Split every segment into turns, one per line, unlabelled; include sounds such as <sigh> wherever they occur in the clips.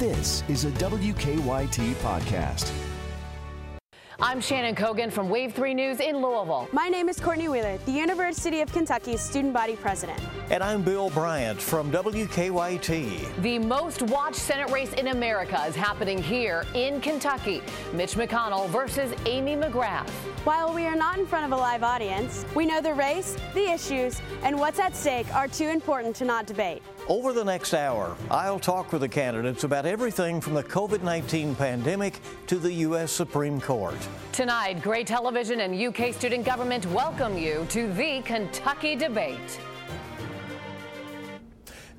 This is a WKYT podcast.
I'm Shannon Cogan from Wave 3 News in Louisville.
My name is Courtney Wheeler, the University of Kentucky's student body president.
And I'm Bill Bryant from WKYT.
The most watched Senate race in America is happening here in Kentucky. Mitch McConnell versus Amy McGrath.
While we are not in front of a live audience, we know the race, the issues, and what's at stake are too important to not debate.
Over the next hour, I'll talk with the candidates about everything from the COVID 19 pandemic to the U.S. Supreme Court.
Tonight, Gray Television and UK Student Government welcome you to the Kentucky debate.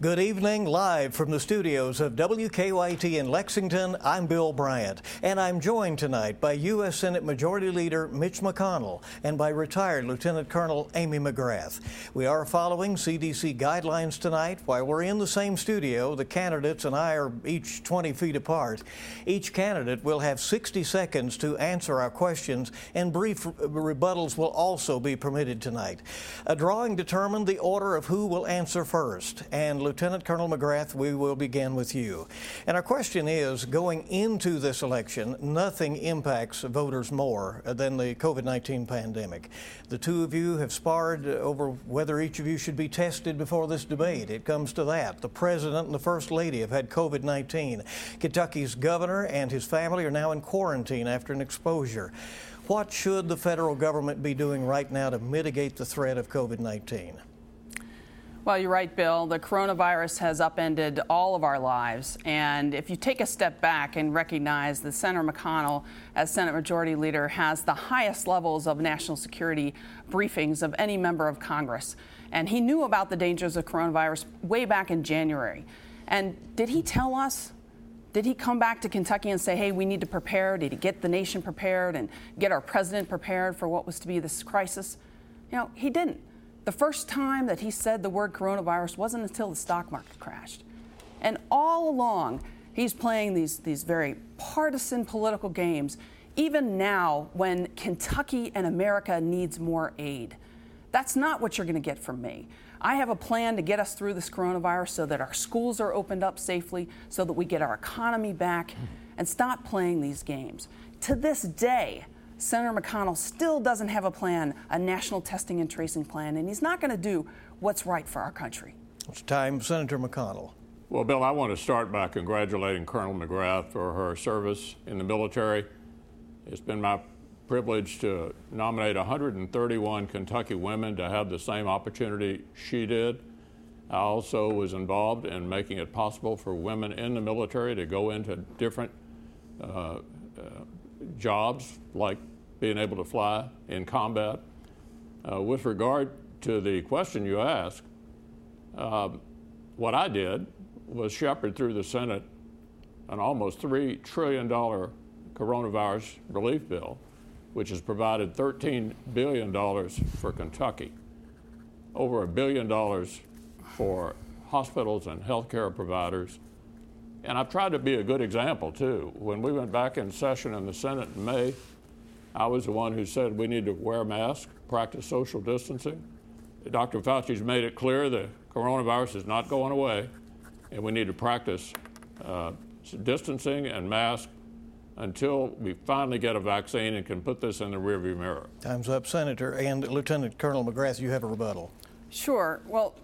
Good evening, live from the studios of WKYT in Lexington. I'm Bill Bryant, and I'm joined tonight by U.S. Senate Majority Leader Mitch McConnell and by retired Lieutenant Colonel Amy McGrath. We are following CDC guidelines tonight. While we're in the same studio, the candidates and I are each 20 feet apart. Each candidate will have 60 seconds to answer our questions, and brief rebuttals will also be permitted tonight. A drawing determined the order of who will answer first, and Lieutenant Colonel McGrath, we will begin with you. And our question is going into this election, nothing impacts voters more than the COVID 19 pandemic. The two of you have sparred over whether each of you should be tested before this debate. It comes to that. The President and the First Lady have had COVID 19. Kentucky's governor and his family are now in quarantine after an exposure. What should the federal government be doing right now to mitigate the threat of COVID 19?
Well, you're right, Bill. The coronavirus has upended all of our lives. And if you take a step back and recognize that Senator McConnell, as Senate Majority Leader, has the highest levels of national security briefings of any member of Congress. And he knew about the dangers of coronavirus way back in January. And did he tell us? Did he come back to Kentucky and say, hey, we need to prepare? Did he get the nation prepared and get our president prepared for what was to be this crisis? You know, he didn't. The first time that he said the word coronavirus wasn't until the stock market crashed. And all along, he's playing these, these very partisan political games, even now when Kentucky and America needs more aid. That's not what you're going to get from me. I have a plan to get us through this coronavirus so that our schools are opened up safely, so that we get our economy back, and stop playing these games. To this day, Senator McConnell still doesn't have a plan, a national testing and tracing plan, and he's not going to do what's right for our country.
It's time, Senator McConnell.
Well, Bill, I want to start by congratulating Colonel McGrath for her service in the military. It's been my privilege to nominate 131 Kentucky women to have the same opportunity she did. I also was involved in making it possible for women in the military to go into different uh, uh, jobs like being able to fly in combat. Uh, with regard to the question you asked, uh, what I did was shepherd through the Senate an almost $3 trillion coronavirus relief bill, which has provided $13 billion for Kentucky, over a billion dollars for hospitals and healthcare providers. And I've tried to be a good example, too. When we went back in session in the Senate in May, I was the one who said we need to wear masks, practice social distancing. Dr. Fauci's made it clear the coronavirus is not going away, and we need to practice uh, distancing and masks until we finally get a vaccine and can put this in the rearview mirror.
Time's up, Senator. And Lieutenant Colonel McGrath, you have a rebuttal.
Sure. Well,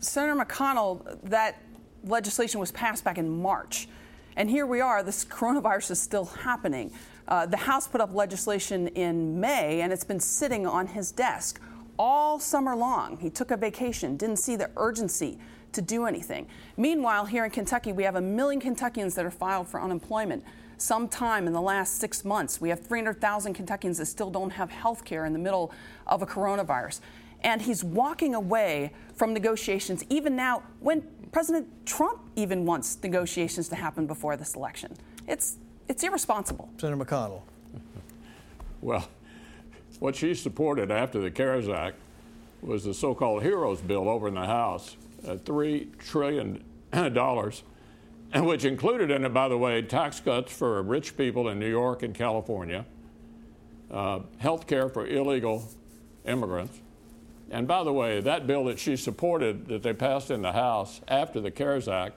Senator McConnell, that legislation was passed back in March. And here we are, this coronavirus is still happening. Uh, the House put up legislation in May, and it's been sitting on his desk all summer long. He took a vacation, didn't see the urgency to do anything. Meanwhile, here in Kentucky, we have a million Kentuckians that are filed for unemployment. Sometime in the last six months, we have 300,000 Kentuckians that still don't have health care in the middle of a coronavirus. And he's walking away from negotiations, even now, when President Trump even wants negotiations to happen before this election. It's it's irresponsible.
Senator McConnell.
Well, what she supported after the CARES Act was the so called HEROES bill over in the House, uh, $3 trillion, <clears throat> which included in it, by the way, tax cuts for rich people in New York and California, uh, health care for illegal immigrants. And by the way, that bill that she supported that they passed in the House after the CARES Act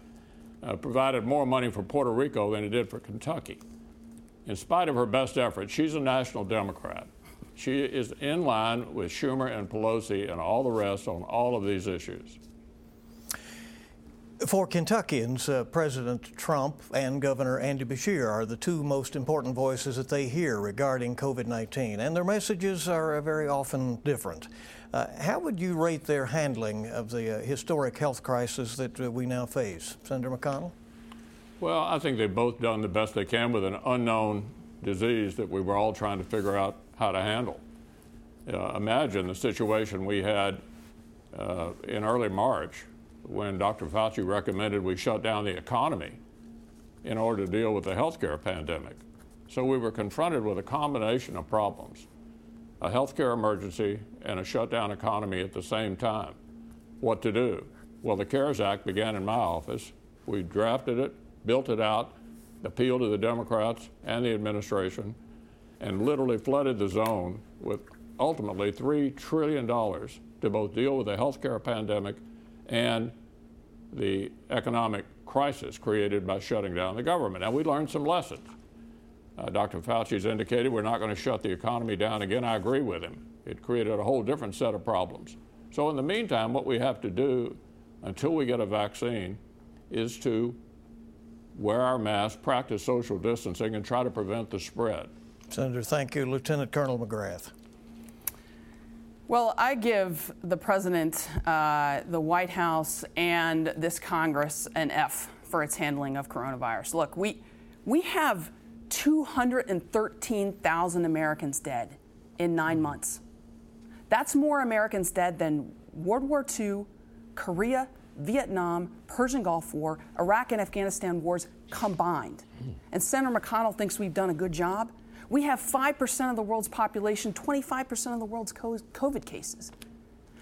uh, provided more money for Puerto Rico than it did for Kentucky. In spite of her best efforts, she's a national Democrat. She is in line with Schumer and Pelosi and all the rest on all of these issues.
For Kentuckians, uh, President Trump and Governor Andy Beshear are the two most important voices that they hear regarding COVID 19, and their messages are uh, very often different. Uh, how would you rate their handling of the uh, historic health crisis that uh, we now face? Senator McConnell?
Well, I think they've both done the best they can with an unknown disease that we were all trying to figure out how to handle. Uh, imagine the situation we had in early March when Dr. Fauci recommended we shut down the economy in order to deal with the healthcare pandemic. So we were confronted with a combination of problems a healthcare emergency and a shutdown economy at the same time. What to do? Well, the CARES Act began in my office. We drafted it, built it out, appealed to the Democrats and the administration, and literally flooded the zone with ultimately $3 trillion to both deal with the healthcare pandemic and the economic crisis created by shutting down the government. And we learned some lessons. Uh, Dr. has indicated we're not going to shut the economy down again. I agree with him. It created a whole different set of problems. So, in the meantime, what we have to do until we get a vaccine is to wear our masks, practice social distancing, and try to prevent the spread.
Senator, thank you. Lieutenant Colonel McGrath.
Well, I give the president, uh, the White House, and this Congress an F for its handling of coronavirus. Look, we, we have 213,000 Americans dead in nine months. That's more Americans dead than World War II, Korea, Vietnam, Persian Gulf War, Iraq and Afghanistan wars combined. And Senator McConnell thinks we've done a good job. We have 5% of the world's population, 25% of the world's COVID cases.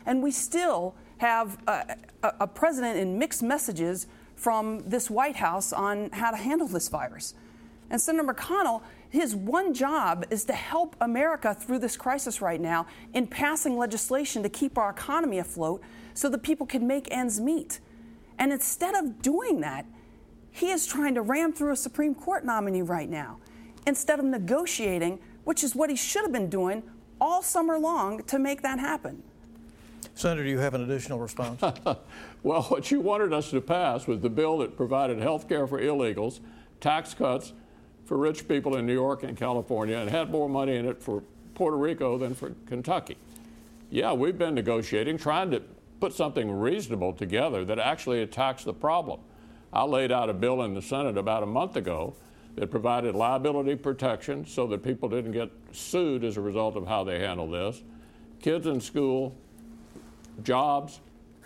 And we still have a, a, a, president in mixed messages from this White House on how to handle this virus. And Senator McConnell, his one job is to help America through this crisis right now in passing legislation to keep our economy afloat so that people can make ends meet. And instead of doing that, he is trying to ram through a Supreme Court nominee right now instead of negotiating, which is what he should have been doing all summer long to make that happen.
Senator, do you have an additional response? <laughs>
well, what you wanted us to pass was the bill that provided health care for illegals, tax cuts for rich people in New York and California, and had more money in it for Puerto Rico than for Kentucky. Yeah, we've been negotiating, trying to put something reasonable together that actually attacks the problem. I laid out a bill in the Senate about a month ago that provided liability protection so that people didn't get sued as a result of how they handle this. Kids in school, jobs,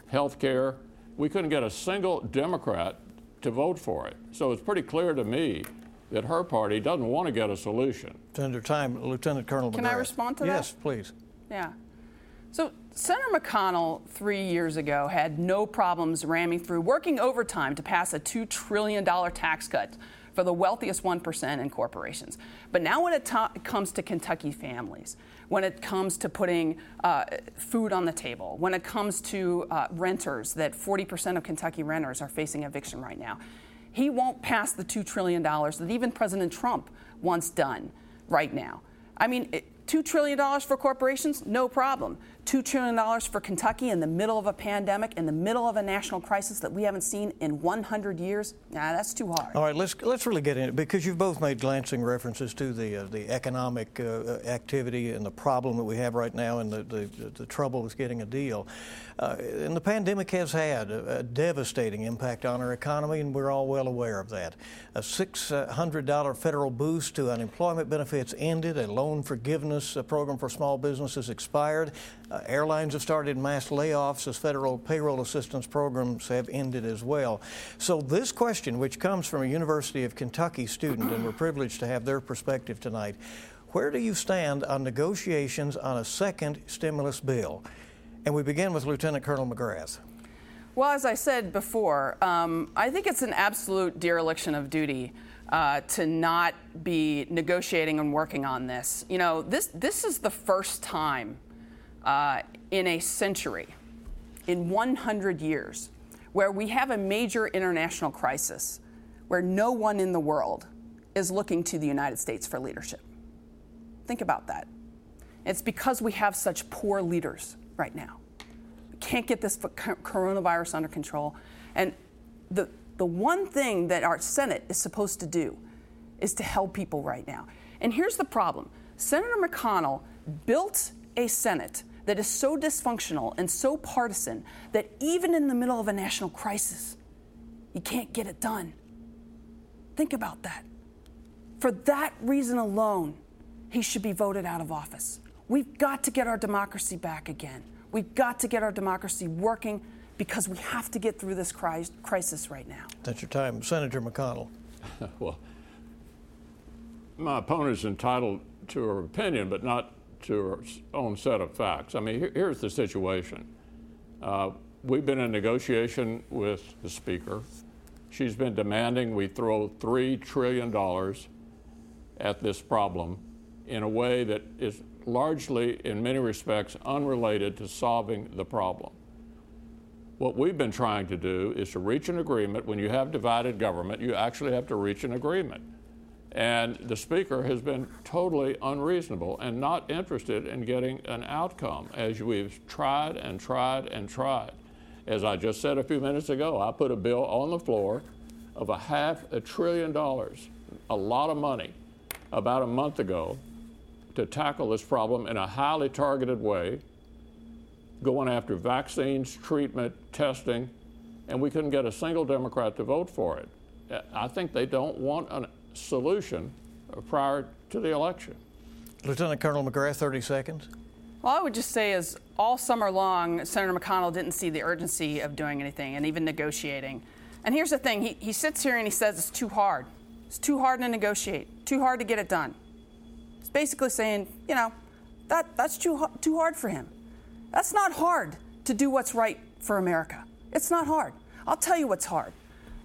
health care. We couldn't get a single Democrat to vote for it. So it's pretty clear to me that her party doesn't want to get a solution.
Senator Time, Lieutenant Colonel
Can
McGrath.
I respond to that?
Yes, please.
Yeah. So Senator McConnell three years ago had no problems ramming through working overtime to pass a $2 trillion tax cut for the wealthiest 1% in corporations. But now, when it ta- comes to Kentucky families, when it comes to putting uh, food on the table, when it comes to uh, renters, that 40% of Kentucky renters are facing eviction right now, he won't pass the $2 trillion that even President Trump wants done right now. I mean, $2 trillion for corporations, no problem. $2 trillion for Kentucky in the middle of a pandemic, in the middle of a national crisis that we haven't seen in 100 years, nah, that's too hard.
All right, let's, let's really get in it because you've both made glancing references to the, uh, the economic uh, uh activity and the problem that we have right now and the, the, the trouble with getting a deal. Uh, and the pandemic has had a, a, devastating impact on our economy, and we're all well aware of that. A $600 federal boost to unemployment benefits ended, a loan forgiveness program for small businesses expired. Uh, airlines have started mass layoffs as federal payroll assistance programs have ended as well. So, this question, which comes from a University of Kentucky student, and we're privileged to have their perspective tonight where do you stand on negotiations on a second stimulus bill? And we begin with Lieutenant Colonel McGrath.
Well, as I said before, um, I think it's an absolute dereliction of duty uh, to not be negotiating and working on this. You know, this this is the first time uh, in a century, in 100 years, where we have a major international crisis, where no one in the world is looking to the United States for leadership. Think about that. It's because we have such poor leaders right now. We can't get this coronavirus under control. And the, the one thing that our Senate is supposed to do is to help people right now. And here's the problem Senator McConnell built a Senate that is so dysfunctional and so partisan that even in the middle of a national crisis, you can't get it done. Think about that. For that reason alone, he should be voted out of office. We've got to get our democracy back again. We've got to get our democracy working because we have to get through this crisis right now.
That's your time. Senator McConnell. <laughs>
well, my opponent is entitled to her opinion, but not to her own set of facts. I mean, here's the situation. Uh, we've been in negotiation with the Speaker. She's been demanding we throw $3 trillion at this problem in a way that is largely, in many respects, unrelated to solving the problem. What we've been trying to do is to reach an agreement. When you have divided government, you actually have to reach an agreement. And the Speaker has been totally unreasonable and not interested in getting an outcome as we've tried and tried and tried. As I just said a few minutes ago, I put a bill on the floor of a half a trillion dollars, a lot of money, about a month ago to tackle this problem in a highly targeted way, going after vaccines, treatment, testing, and we couldn't get a single Democrat to vote for it. I think they don't want a solution uh, prior to the election.
Lieutenant Colonel McGrath, 30 seconds.
Well, I would just say is all summer long, Senator McConnell didn't see the urgency of doing anything and even negotiating. And here's the thing he, he sits here and he says it's too hard. It's too hard to negotiate, too hard to get it done. It's basically saying, you know, that, that's too, too hard for him. That's not hard to do what's right for America. It's not hard. I'll tell you what's hard.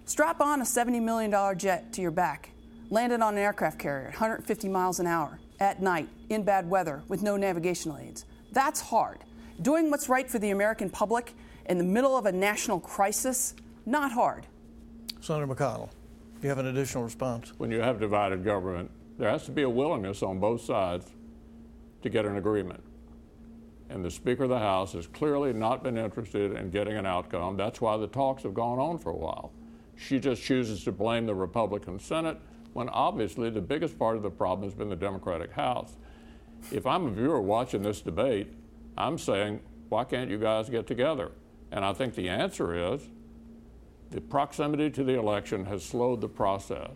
Strap on a $70 million jet to your back, land it on an aircraft carrier at 150 miles an hour at night in bad weather with no navigational aids. That's hard. Doing what's right for the American public in the middle of a national crisis, not hard.
Senator McConnell, do you have an additional response?
When you have divided government, there has to be a willingness on both sides to get an agreement. And the Speaker of the House has clearly not been interested in getting an outcome. That's why the talks have gone on for a while. She just chooses to blame the Republican Senate when obviously the biggest part of the problem has been the Democratic House. If I'm a viewer watching this debate, I'm saying, why can't you guys get together? And I think the answer is the proximity to the election has slowed the process.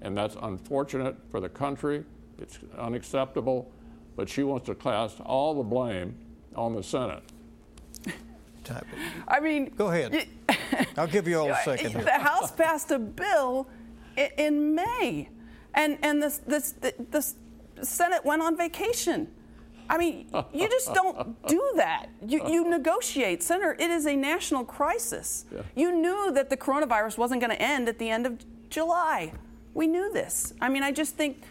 And that's unfortunate for the country. It's unacceptable. But she wants to cast all the blame on the Senate.
I mean,
go ahead. I'll give you all a <laughs> second.
The House passed a bill in May, and and this this the Senate went on vacation. I mean, you just don't do that. You, you negotiate. Senator, it is a national crisis. Yeah. You knew that the coronavirus wasn't going to end at the end of July. We knew this. I mean, I just think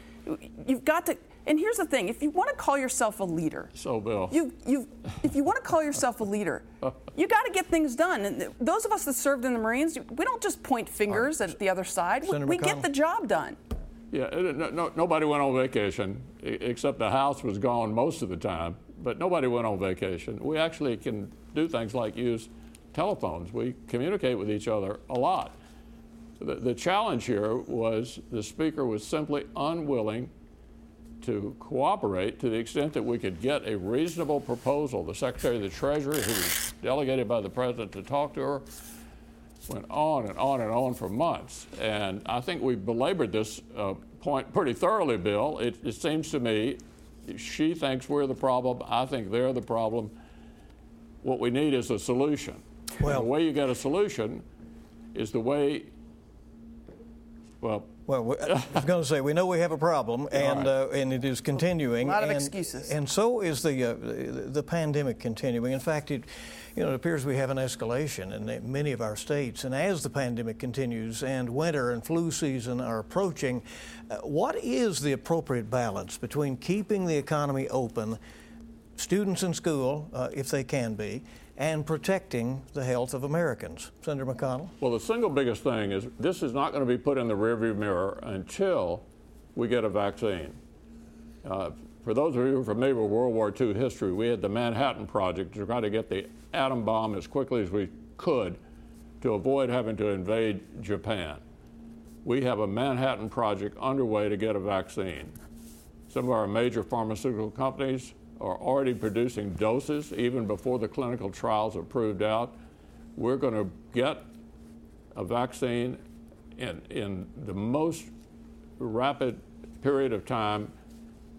you've got to. And here's the thing: if you want to call yourself a leader,
so Bill,
you you if you want to call yourself a leader, <laughs> you got to get things done. And those of us that served in the Marines, we don't just point fingers right. at the other side. Senator we, we get the job done.
Yeah, no, no, nobody went on vacation except the house was gone most of the time. But nobody went on vacation. We actually can do things like use telephones. We communicate with each other a lot. The, the challenge here was the speaker was simply unwilling to cooperate to the extent that we could get a reasonable proposal. The Secretary of the Treasury, who was delegated by the President to talk to her, went on and on and on for months. And I think we belabored this uh, point pretty thoroughly, Bill. It, it, seems to me she thinks we're the problem. I think they're the problem. What we need is a solution. Well, the way you get a solution is the way, well,
well, I was going to say we know we have a problem, and right. uh, and it is continuing.
A lot of
and,
excuses.
And so is the uh, the pandemic continuing. In fact, it you know it appears we have an escalation in many of our states. And as the pandemic continues and winter and flu season are approaching, uh, what is the appropriate balance between keeping the economy open, students in school uh, if they can be, and protecting the health of Americans. Senator McConnell?
Well, the single biggest thing is this is not going to be put in the rearview mirror until we get a vaccine. Uh, for those of you who are familiar with World War II history, we had the Manhattan Project to try to get the atom bomb as quickly as we could to avoid having to invade Japan. We have a Manhattan Project underway to get a vaccine. Some of our major pharmaceutical companies are already producing doses even before the clinical trials are proved out. We're going to get a vaccine in, in the most rapid period of time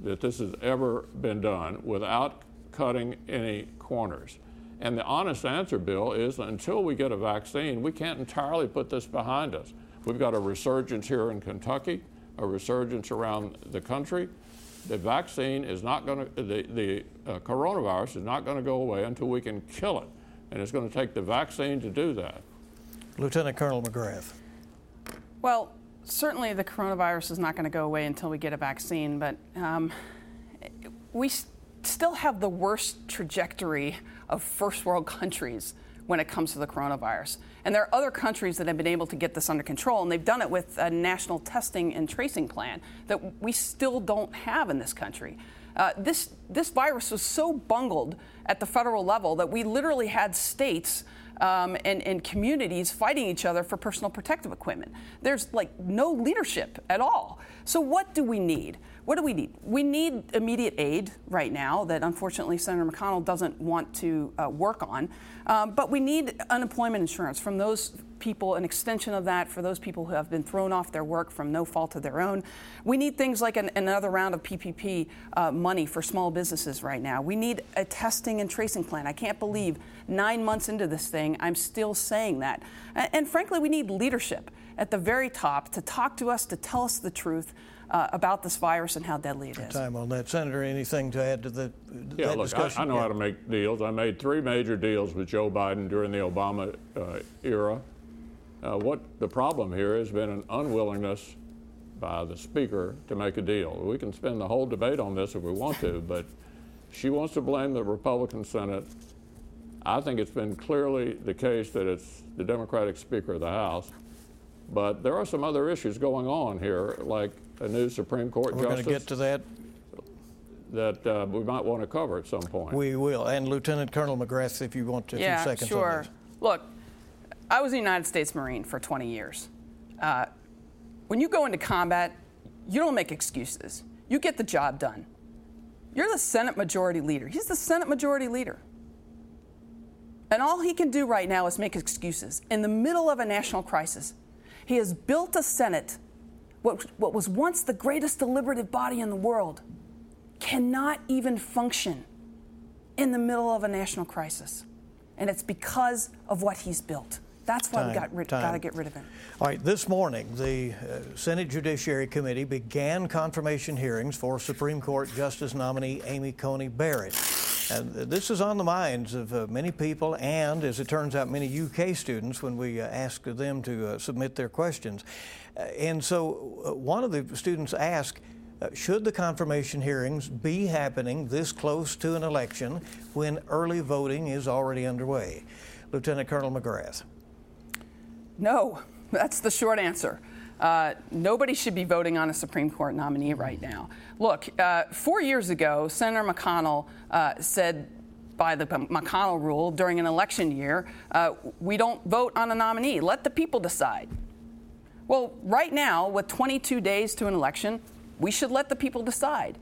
that this has ever been done without cutting any corners. And the honest answer, Bill, is until we get a vaccine, we can't entirely put this behind us. We've got a resurgence here in Kentucky, a resurgence around the country. The vaccine is not going to, the, the uh, coronavirus is not going to go away until we can kill it. And it's going to take the vaccine to do that.
Lieutenant Colonel McGrath.
Well, certainly the coronavirus is not going to go away until we get a vaccine, but um, we st- still have the worst trajectory of first world countries when it comes to the coronavirus. And there are other countries that have been able to get this under control, and they've done it with a national testing and tracing plan that we still don't have in this country. Uh, this, this virus was so bungled at the federal level that we literally had states um, and, and communities fighting each other for personal protective equipment. There's like no leadership at all. So, what do we need? What do we need? We need immediate aid right now that unfortunately Senator McConnell doesn't want to uh, work on. Um, but we need unemployment insurance from those people, an extension of that for those people who have been thrown off their work from no fault of their own. We need things like an, another round of PPP uh, money for small businesses right now. We need a testing and tracing plan. I can't believe nine months into this thing, I'm still saying that. And, and frankly, we need leadership at the very top to talk to us, to tell us the truth. Uh, about this virus and how deadly it is.
Time on that, Senator. Anything to add to the
yeah?
That
look,
discussion?
I, I know
yeah.
how to make deals. I made three major deals with Joe Biden during the Obama uh, era. Uh, what the problem here has been an unwillingness by the speaker to make a deal. We can spend the whole debate on this if we want to, <laughs> but she wants to blame the Republican Senate. I think it's been clearly the case that it's the Democratic Speaker of the House. But there are some other issues going on here, like a new Supreme Court
We're going to get to that.
that uh, we might want to cover at some point.
We will. And Lieutenant Colonel McGrath, if you want a
yeah,
few seconds Yeah,
sure.
on this.
Look, I was a United States Marine for 20 years. Uh, when you go into combat, you don't make excuses. You get the job done. You're the Senate Majority Leader. He's the Senate Majority Leader. And all he can do right now is make excuses in the middle of a national crisis. He has built a Senate, what, what was once the greatest deliberative body in the world, cannot even function in the middle of a national crisis. And it's because of what he's built. That's why we
Time,
got, rid- got to get rid of him.
All right, this morning, the uh, Senate Judiciary Committee began confirmation hearings for Supreme Court Justice nominee Amy Coney Barrett. And this is on the minds of uh, many people and, as it turns out, many UK students when we uh, asked them to uh, submit their questions. Uh, and so uh, one of the students asked, uh, should the confirmation hearings be happening this close to an election when early voting is already underway? Lieutenant Colonel McGrath.
No, that's the short answer. Uh, nobody should be voting on a Supreme Court nominee right now. Look, uh, four years ago, Senator McConnell uh, said by the McConnell rule during an election year, uh, we don't vote on a nominee. Let the people decide. Well, right now, with 22 days to an election, we should let the people decide.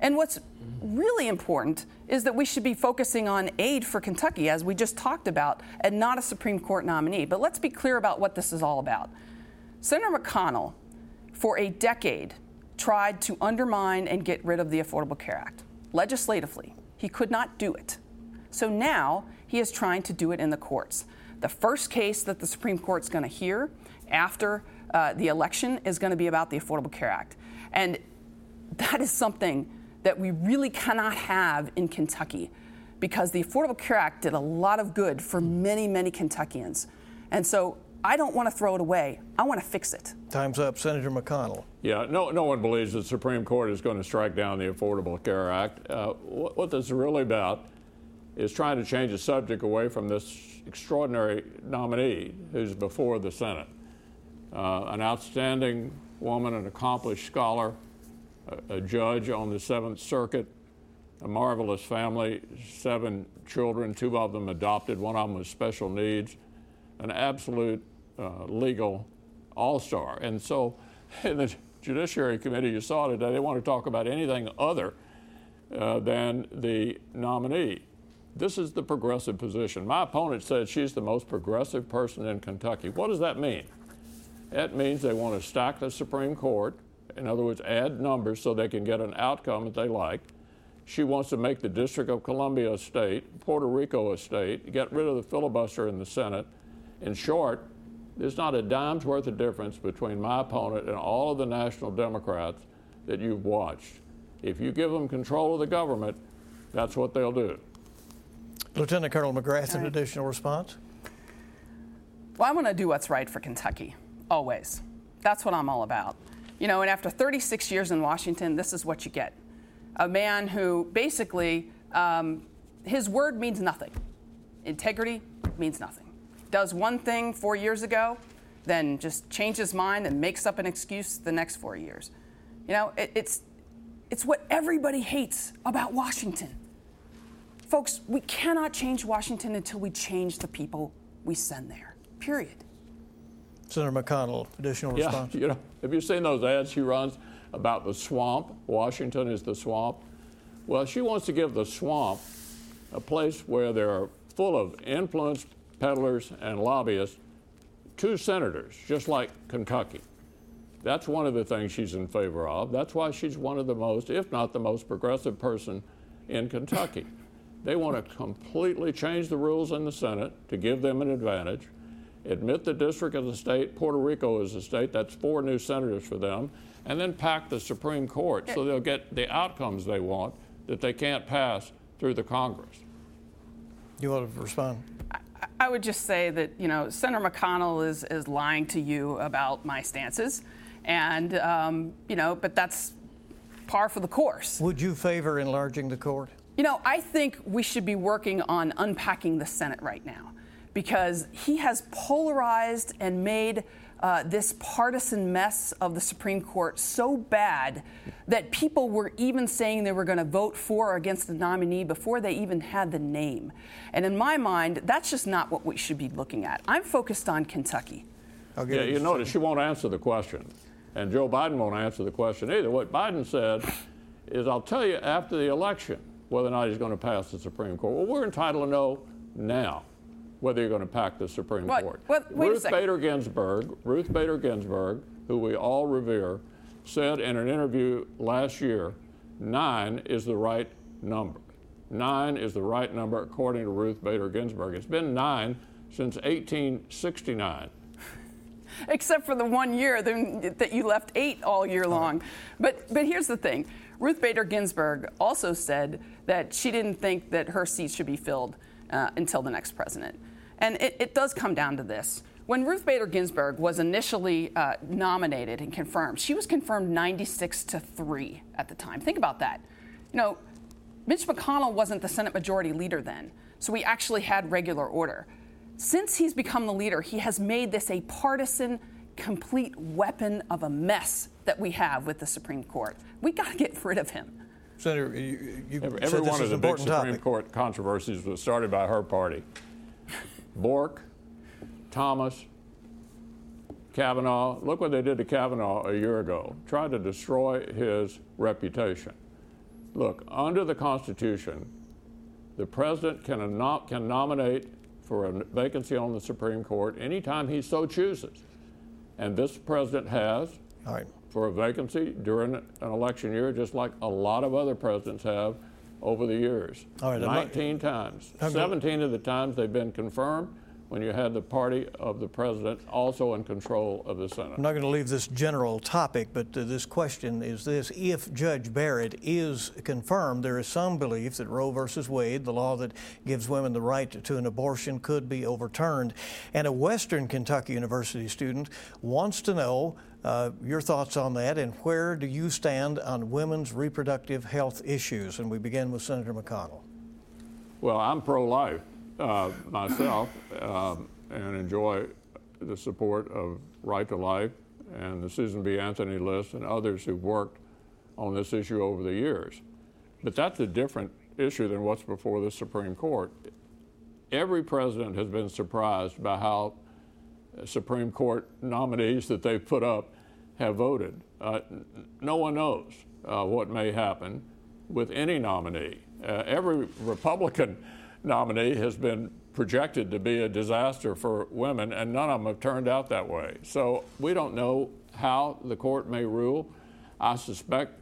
And what's really important is that we should be focusing on aid for Kentucky, as we just talked about, and not a Supreme Court nominee. But let's be clear about what this is all about. Senator McConnell, for a decade, tried to undermine and get rid of the Affordable Care Act legislatively. He could not do it. So now he is trying to do it in the courts. The first case that the Supreme Court's going to hear after uh, the election is going to be about the Affordable Care Act. And that is something that we really cannot have in Kentucky because the Affordable Care Act did a lot of good for many, many Kentuckians. And so I don't want to throw it away. I want to fix it.
Time's up. Senator McConnell.
Yeah, no, no one believes the Supreme Court is going to strike down the Affordable Care Act. Uh, what, what this is really about is trying to change the subject away from this extraordinary nominee who's before the Senate. Uh, an outstanding woman, an accomplished scholar, a, judge on the Seventh Circuit, a marvelous family, seven children, two of them adopted, one of them with special needs, an absolute uh, legal all star. And so <laughs> in the Judiciary Committee, you saw today, they want to talk about anything other uh, than the nominee. This is the progressive position. My opponent said she's the most progressive person in Kentucky. What does that mean? It means they want to stack the Supreme Court, in other words, add numbers so they can get an outcome that they like. She wants to make the District of Columbia a state, Puerto Rico a state, get rid of the filibuster in the Senate. In short, there's not a dime's worth of difference between my opponent and all of the national Democrats that you've watched. If you give them control of the government, that's what they'll do.
Lieutenant Colonel McGrath, an additional response?
Well, I want to do what's right for Kentucky, always. That's what I'm all about. You know, and after 36 years in Washington, this is what you get a man who basically, um, his word means nothing. Integrity means nothing. Does one thing four years ago, then just changes mind and makes up an excuse the next four years. You know, it, it's, it's what everybody hates about Washington. Folks, we cannot change Washington until we change the people we send there, period.
Senator McConnell, additional response?
Yeah, you know, have you seen those ads she runs about the swamp? Washington is the swamp. Well, she wants to give the swamp a place where they're full of influence peddlers and lobbyists, two senators, just like Kentucky. That's one of the things she's in favor of. That's why she's one of the most, if not the most progressive person in Kentucky. They want to completely change the rules in the Senate to give them an advantage, admit the district as a state, Puerto Rico as a state, that's four new senators for them, and then pack the Supreme Court so they'll get the outcomes they want that they can't pass through the Congress.
You want to respond?
I would just say that, you know, Senator McConnell is, is lying to you about my stances. And, um, you know, but that's par for the course.
Would you favor enlarging the court?
You know, I think we should be working on unpacking the Senate right now because he has polarized and made uh, this partisan mess of the Supreme Court so bad that people were even saying they were going to vote for or against the nominee before they even had the name. And in my mind, that's just not what we should be looking at. I'm focused on Kentucky.
Yeah, you notice she won't answer the question. And Joe Biden won't answer the question either. What Biden said is, I'll tell you after the election whether or not he's going to pass the Supreme Court. Well, we're entitled to know now whether you're going to pack the Supreme
what?
Court.
What?
Ruth Bader Ginsburg, Ruth Bader Ginsburg, who we all revere, said in an interview last year, nine is the right number. Nine is the right number according to Ruth Bader Ginsburg. It's been nine since 1869. <laughs>
Except for the one year that you left eight all year long. But, but here's the thing Ruth Bader Ginsburg also said that she didn't think that her seat should be filled uh, until the next president. And it, it, does come down to this. When Ruth Bader Ginsburg was initially uh, nominated and confirmed, she was confirmed 96 to 3 at the time. Think about that. You know, Mitch McConnell wasn't the Senate Majority Leader then, so we actually had regular order. Since he's become the leader, he has made this a partisan, complete weapon of a mess that we have with the Supreme Court. We got to get rid of him.
Senator, you, you
every, every one of the big Supreme
topic.
Court controversies was started by her party. Bork, Thomas, Kavanaugh. Look what they did to Kavanaugh a year ago. Tried to destroy his reputation. Look, under the Constitution, the president can, nom- can nominate for a vacancy on the Supreme Court anytime he so chooses. And this president has.
Right
for a vacancy during an election year, just like a lot of other presidents have over the years.
All right,
19 not, times. 17 of the times they've been confirmed when you had the party of the president also in control of the Senate.
I'm not going to leave this general topic, but uh, this question is this. If Judge Barrett is confirmed, there is some belief that Roe v. Wade, the law that gives women the right to an abortion, could be overturned. And a Western Kentucky University student wants to know uh, your thoughts on that, and where do you stand on women's reproductive health issues? And we begin with Senator McConnell.
Well, I'm pro life uh, myself um, and enjoy the support of Right to Life and the Susan B. Anthony list and others who've worked on this issue over the years. But that's a different issue than what's before the Supreme Court. Every president has been surprised by how Supreme Court nominees that they've put up have voted. Uh, no one knows uh, what may happen with any nominee. Uh, every Republican nominee has been projected to be a disaster for women, and none of them have turned out that way. So we don't know how the court may rule. I suspect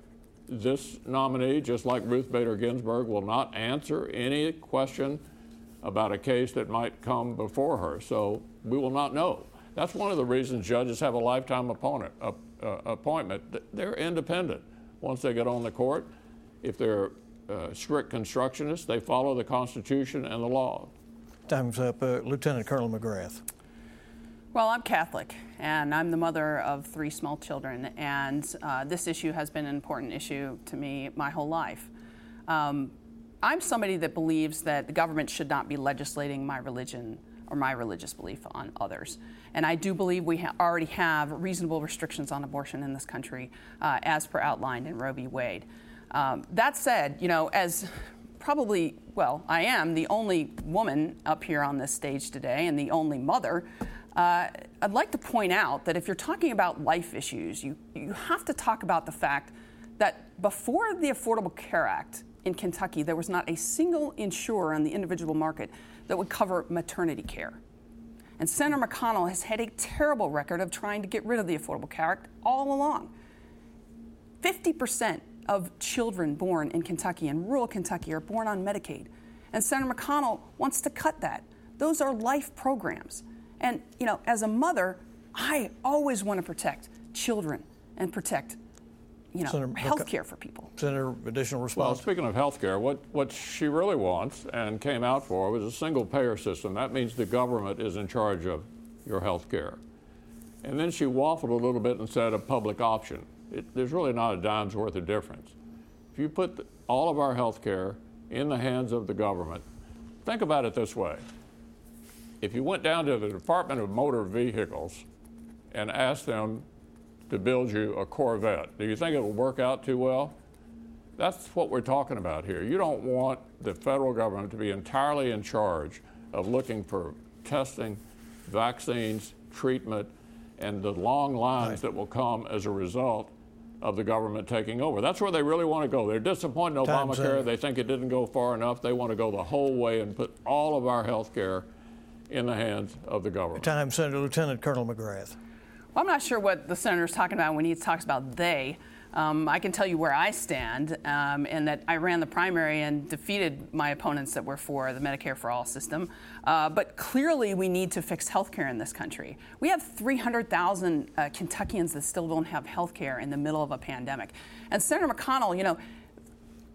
this nominee, just like Ruth Bader Ginsburg, will not answer any question about a case that might come before her. So we will not know. That's one of the reasons judges have a lifetime opponent, uh, uh, appointment. They're independent once they get on the court. If they're uh, strict constructionists, they follow the Constitution and the law.
Time's up. Uh, Lieutenant Colonel McGrath.
Well, I'm Catholic, and I'm the mother of three small children, and uh, this issue has been an important issue to me my whole life. Um, I'm somebody that believes that the government should not be legislating my religion or my religious belief on others. And I do believe we ha- already have reasonable restrictions on abortion in this country, uh, as per outlined in Roe v. Wade. Um, that said, you know, as probably, well, I am the only woman up here on this stage today and the only mother. Uh, I'd like to point out that if you're talking about life issues, you, you have to talk about the fact that before the Affordable Care Act in Kentucky, there was not a single insurer on the individual market that would cover maternity care. And Senator McConnell has had a terrible record of trying to get rid of the Affordable Care Act all along. 50% of children born in Kentucky and rural Kentucky are born on Medicaid. And Senator McConnell wants to cut that. Those are life programs. And, you know, as a mother, I always want to protect children and protect you know, Senator, health care for people.
Senator, additional response.
Well, speaking of health care, what, what she really wants and came out for was a single payer system. That means the government is in charge of your health care. And then she waffled a little bit and said a public option. It, there's really not a dime's worth of difference. If you put the, all of our health care in the hands of the government, think about it this way. If you went down to the Department of Motor Vehicles and asked them to build you a Corvette. Do you think it will work out too well? That's what we're talking about here. You don't want the federal government to be entirely in charge of looking for testing, vaccines, treatment, and the long lines right. that will come as a result of the government taking over. That's where they really want to go. They're disappointed in Obamacare. They think it didn't go far enough. They want to go the whole way and put all of our health care in the hands of the government.
Time, Senator Lieutenant Colonel McGrath.
Well, I'm not sure what the senator's talking about when he talks about they. Um, I can tell you where I stand, um, and that I ran the primary and defeated my opponents that were for the Medicare for All system. Uh, but clearly, we need to fix health care in this country. We have 300,000 uh, Kentuckians that still don't have health care in the middle of a pandemic. And Senator McConnell, you know,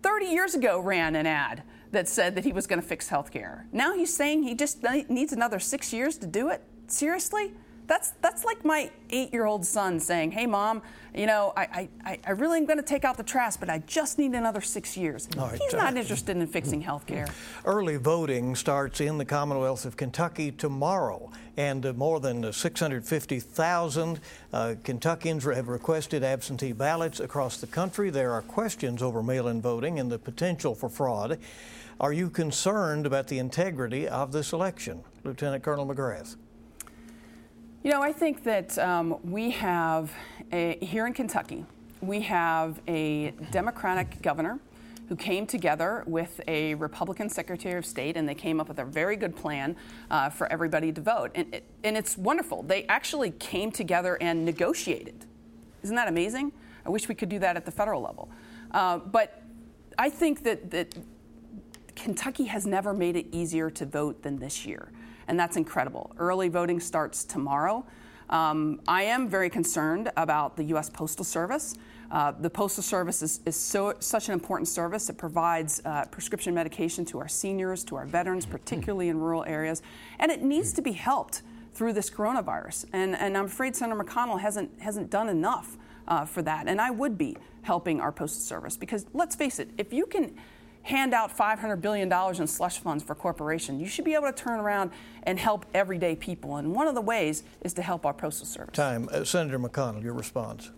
30 years ago ran an ad that said that he was going to fix health care. Now he's saying he just needs another six years to do it? Seriously? That's that's like my eight-year-old son saying, "Hey, mom, you know, I I, I really am going to take out the trash, but I just need another six years." Right, He's not interested in fixing health care.
Early voting starts in the Commonwealth of Kentucky tomorrow, and uh, more than 650,000 uh, Kentuckians have requested absentee ballots across the country. There are questions over mail-in voting and the potential for fraud. Are you concerned about the integrity of this election, Lieutenant Colonel McGrath?
You know, I think that um, we have, a, here in Kentucky, we have a Democratic governor who came together with a Republican Secretary of State, and they came up with a very good plan uh, for everybody to vote. And, it, and it's wonderful. They actually came together and negotiated. Isn't that amazing? I wish we could do that at the federal level. Uh, but I think that, that Kentucky has never made it easier to vote than this year and that's incredible. Early voting starts tomorrow. Um, I am very concerned about the U.S. Postal Service. Uh, the Postal Service is, is so, such an important service. It provides uh, prescription medication to our seniors, to our veterans, particularly in rural areas, and it needs to be helped through this coronavirus. And, and I'm afraid Senator McConnell hasn't, hasn't done enough uh, for that. And I would be helping our Postal Service because let's face it, if you can hand out $500 billion in slush funds for corporations. You should be able to turn around and help everyday people. And one of the ways is to help our Postal Service.
Time. Uh, Senator McConnell, your response.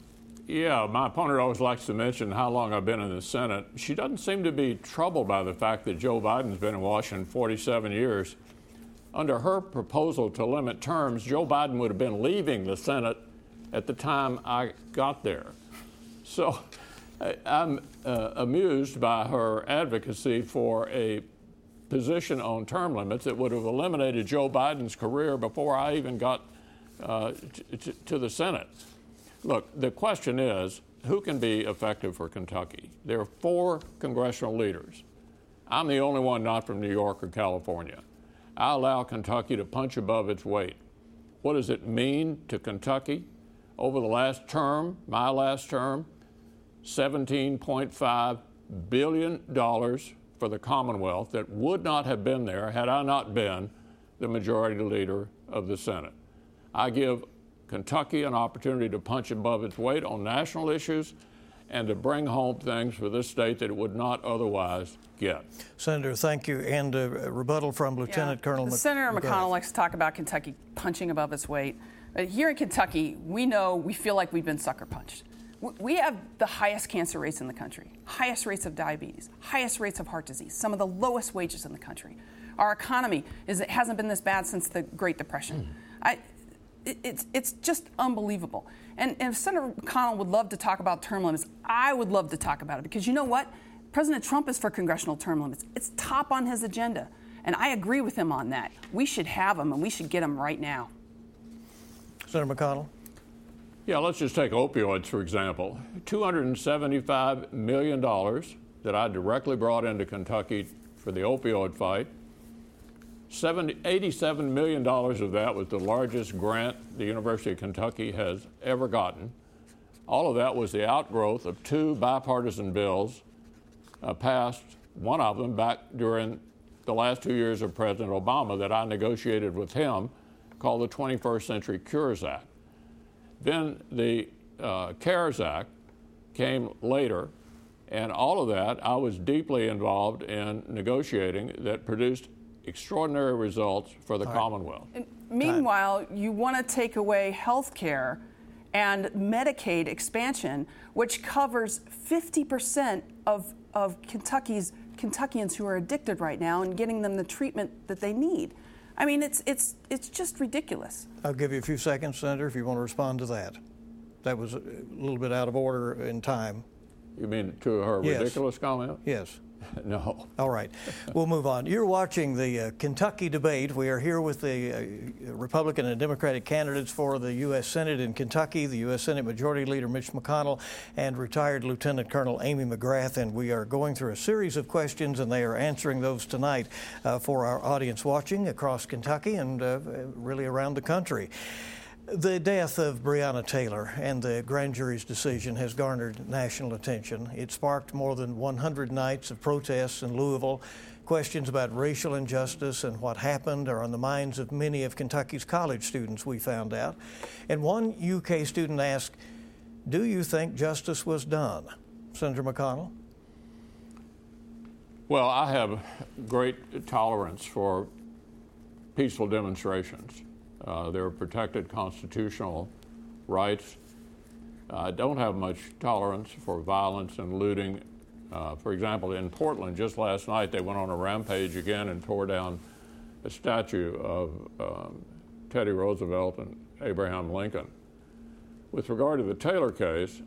Yeah, my opponent always likes to mention how long I've been in the Senate. She doesn't seem to be troubled by the fact that Joe Biden's been in Washington 47 years. Under her proposal to limit terms, Joe Biden would have been leaving the Senate at the time I got there. So I'm uh, amused by her advocacy for a position on term limits that would have eliminated Joe Biden's career before I even got uh, t- to the Senate. Look, the question is who can be effective for Kentucky? There are four congressional leaders. I'm the only one not from New York or California. I allow Kentucky to punch above its weight. What does it mean to Kentucky? Over the last term, my last term, $17.5 billion for the Commonwealth that would not have been there had I not been the majority leader of the Senate. I give Kentucky an opportunity to punch above its weight on national issues and to bring home things for this state that it would not otherwise get.
Senator, thank you. And a rebuttal from Lieutenant
yeah.
Colonel
Mc- Senator McConnell likes to talk about Kentucky punching above its weight. Uh, here in Kentucky, we know we feel like we've been sucker punched. We have the highest cancer rates in the country, highest rates of diabetes, highest rates of heart disease, some of the lowest wages in the country. Our economy is, it hasn't been this bad since the Great Depression. Mm. I, it, it's, it's just unbelievable. And, and if Senator McConnell would love to talk about term limits, I would love to talk about it because you know what? President Trump is for congressional term limits. It's top on his agenda. And I agree with him on that. We should have them and we should get them right now.
Senator McConnell?
Yeah, let's just take opioids, for example. $275 million that I directly brought into Kentucky for the opioid fight. 70, $87 million of that was the largest grant the University of Kentucky has ever gotten. All of that was the outgrowth of two bipartisan bills uh, passed, one of them back during the last two years of President Obama that I negotiated with him, called the 21st Century Cures Act. Then the uh, CARES Act came later, and all of that I was deeply involved in negotiating that produced extraordinary results for the all Commonwealth.
Right. meanwhile, Time. you want to take away health care and Medicaid expansion, which covers 50% of, of Kentucky's Kentuckians who are addicted right now and getting them the treatment that they need. I mean, it's, it's, it's just ridiculous.
I'll give you a few seconds, Senator, if you want to respond to that. That was a little bit out of order in time.
You mean to her
yes.
ridiculous comment?
Yes. <laughs>
no.
All right. We'll move on. You're watching the uh, Kentucky debate. We are here with the uh, Republican and Democratic candidates for the U.S. Senate in Kentucky, the U.S. Senate Majority Leader Mitch McConnell and retired Lieutenant Colonel Amy McGrath. And we are going through a series of questions, and they are answering those tonight uh, for our audience watching across Kentucky and uh, really around the country. The death of Breonna Taylor and the grand jury's decision has garnered national attention. It sparked more than 100 nights of protests in Louisville. Questions about racial injustice and what happened are on the minds of many of Kentucky's college students, we found out. And one UK student asked, Do you think justice was done? Senator McConnell?
Well, I have great tolerance for peaceful demonstrations. Uh, there are protected constitutional rights. I don't have much tolerance for violence and looting. Uh, for example, in Portland, just last night, they went on a rampage again and tore down a statue of um, Teddy Roosevelt and Abraham Lincoln. With regard to the Taylor case,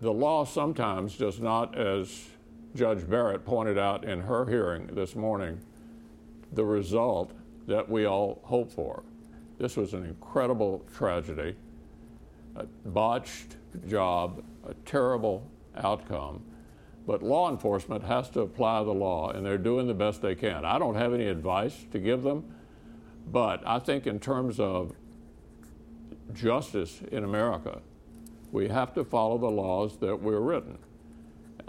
the law sometimes does not, as Judge Barrett pointed out in her hearing this morning, the result that we all hope for. This was an incredible tragedy, a botched job, a terrible outcome. But law enforcement has to apply the law, and they're doing the best they can. I don't have any advice to give them, but I think in terms of justice in America, we have to follow the laws that we're written.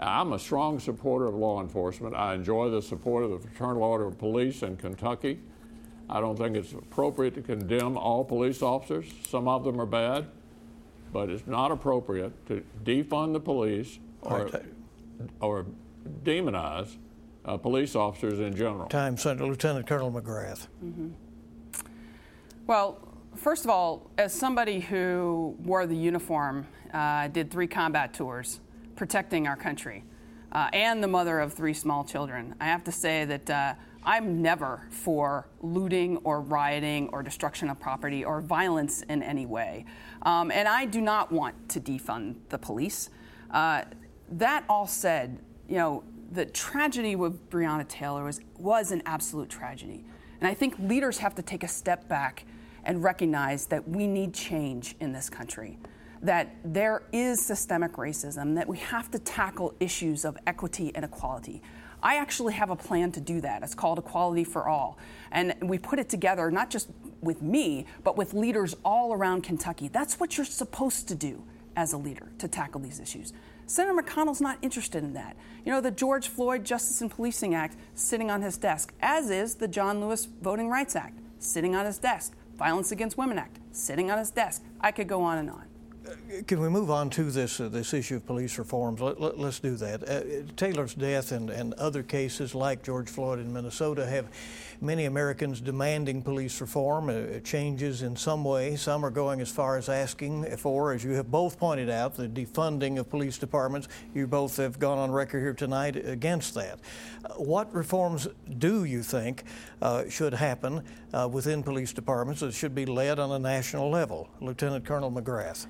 I'm a strong supporter of law enforcement. I enjoy the support of the Fraternal Order of Police in Kentucky. I don't think it's appropriate to condemn all police officers. Some of them are bad, but it's not appropriate to defund the police or, or demonize uh, police officers in general.
Time, Senator Lieutenant Colonel McGrath.
Mm-hmm. Well, first of all, as somebody who wore the uniform, uh, did three combat tours protecting our country, uh, and the mother of three small children, I have to say that uh, I'm never for looting or rioting or destruction of property or violence in any way. Um, and I do not want to defund the police. Uh, that all said, you know, the tragedy with Breonna Taylor was, was an absolute tragedy. And I think leaders have to take a step back and recognize that we need change in this country, that there is systemic racism, that we have to tackle issues of equity and equality. I actually have a plan to do that. It's called Equality for All. And we put it together not just with me, but with leaders all around Kentucky. That's what you're supposed to do as a leader to tackle these issues. Senator McConnell's not interested in that. You know, the George Floyd Justice and Policing Act sitting on his desk, as is the John Lewis Voting Rights Act sitting on his desk, Violence Against Women Act sitting on his desk. I could go on and on.
Can we move on to this uh, this issue of police reforms? Let, us let, do that. Uh, Taylor's death and, and other cases like George Floyd in Minnesota have many Americans demanding police reform, uh, changes in some way. Some are going as far as asking for, as you have both pointed out, the defunding of police departments. You both have gone on record here tonight against that. Uh, what reforms do you think uh, should happen uh, within police departments that should be led on a national level? Lieutenant Colonel McGrath.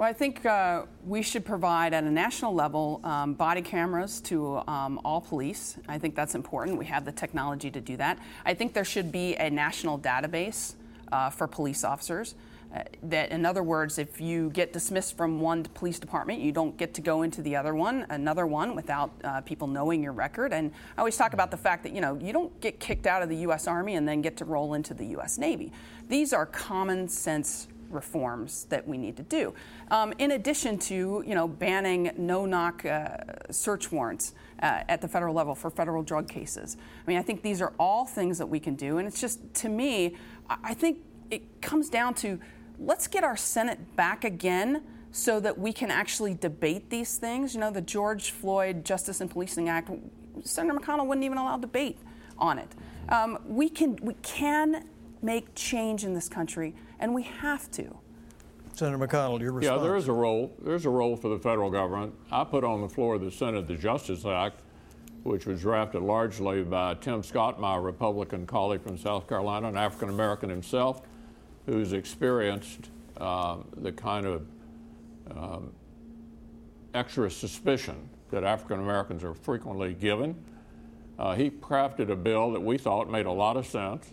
Well, I think uh, we should provide at a national level um, body cameras to um, all police. I think that's important. We have the technology to do that. I think there should be a national database uh, for police officers. Uh, that, in other words, if you get dismissed from one police department, you don't get to go into the other one, another one, without uh, people knowing your record. And I always talk about the fact that you know you don't get kicked out of the U.S. Army and then get to roll into the U.S. Navy. These are common sense reforms that we need to do. Um, in addition to, you know, banning no-knock uh, search warrants uh, at the federal level for federal drug cases. I mean, I think these are all things that we can do, and it's just to me, I think it comes down to let's get our Senate back again so that we can actually debate these things. You know, the George Floyd Justice and Policing Act, Senator McConnell wouldn't even allow debate on it. Um, we can we can make change in this country, and we have to.
Senator McConnell, your response.
Yeah, there is a role. There's a role for the federal government. I put on the floor of the Senate the Justice Act, which was drafted largely by Tim Scott, my Republican colleague from South Carolina, an African American himself, who's experienced uh, the kind of um, extra suspicion that African Americans are frequently given. Uh, he crafted a bill that we thought made a lot of sense.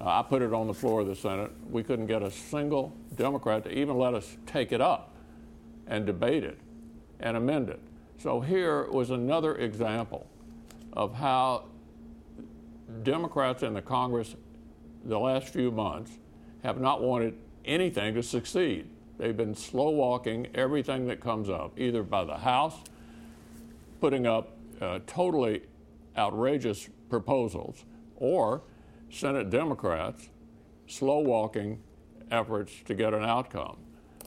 Uh, I put it on the floor of the Senate. We couldn't get a single Democrat to even let us take it up and debate it and amend it. So here was another example of how Democrats in the Congress the last few months have not wanted anything to succeed. They've been slow walking everything that comes up, either by the House, putting up uh, totally outrageous proposals, or Senate Democrats slow walking efforts to get an outcome.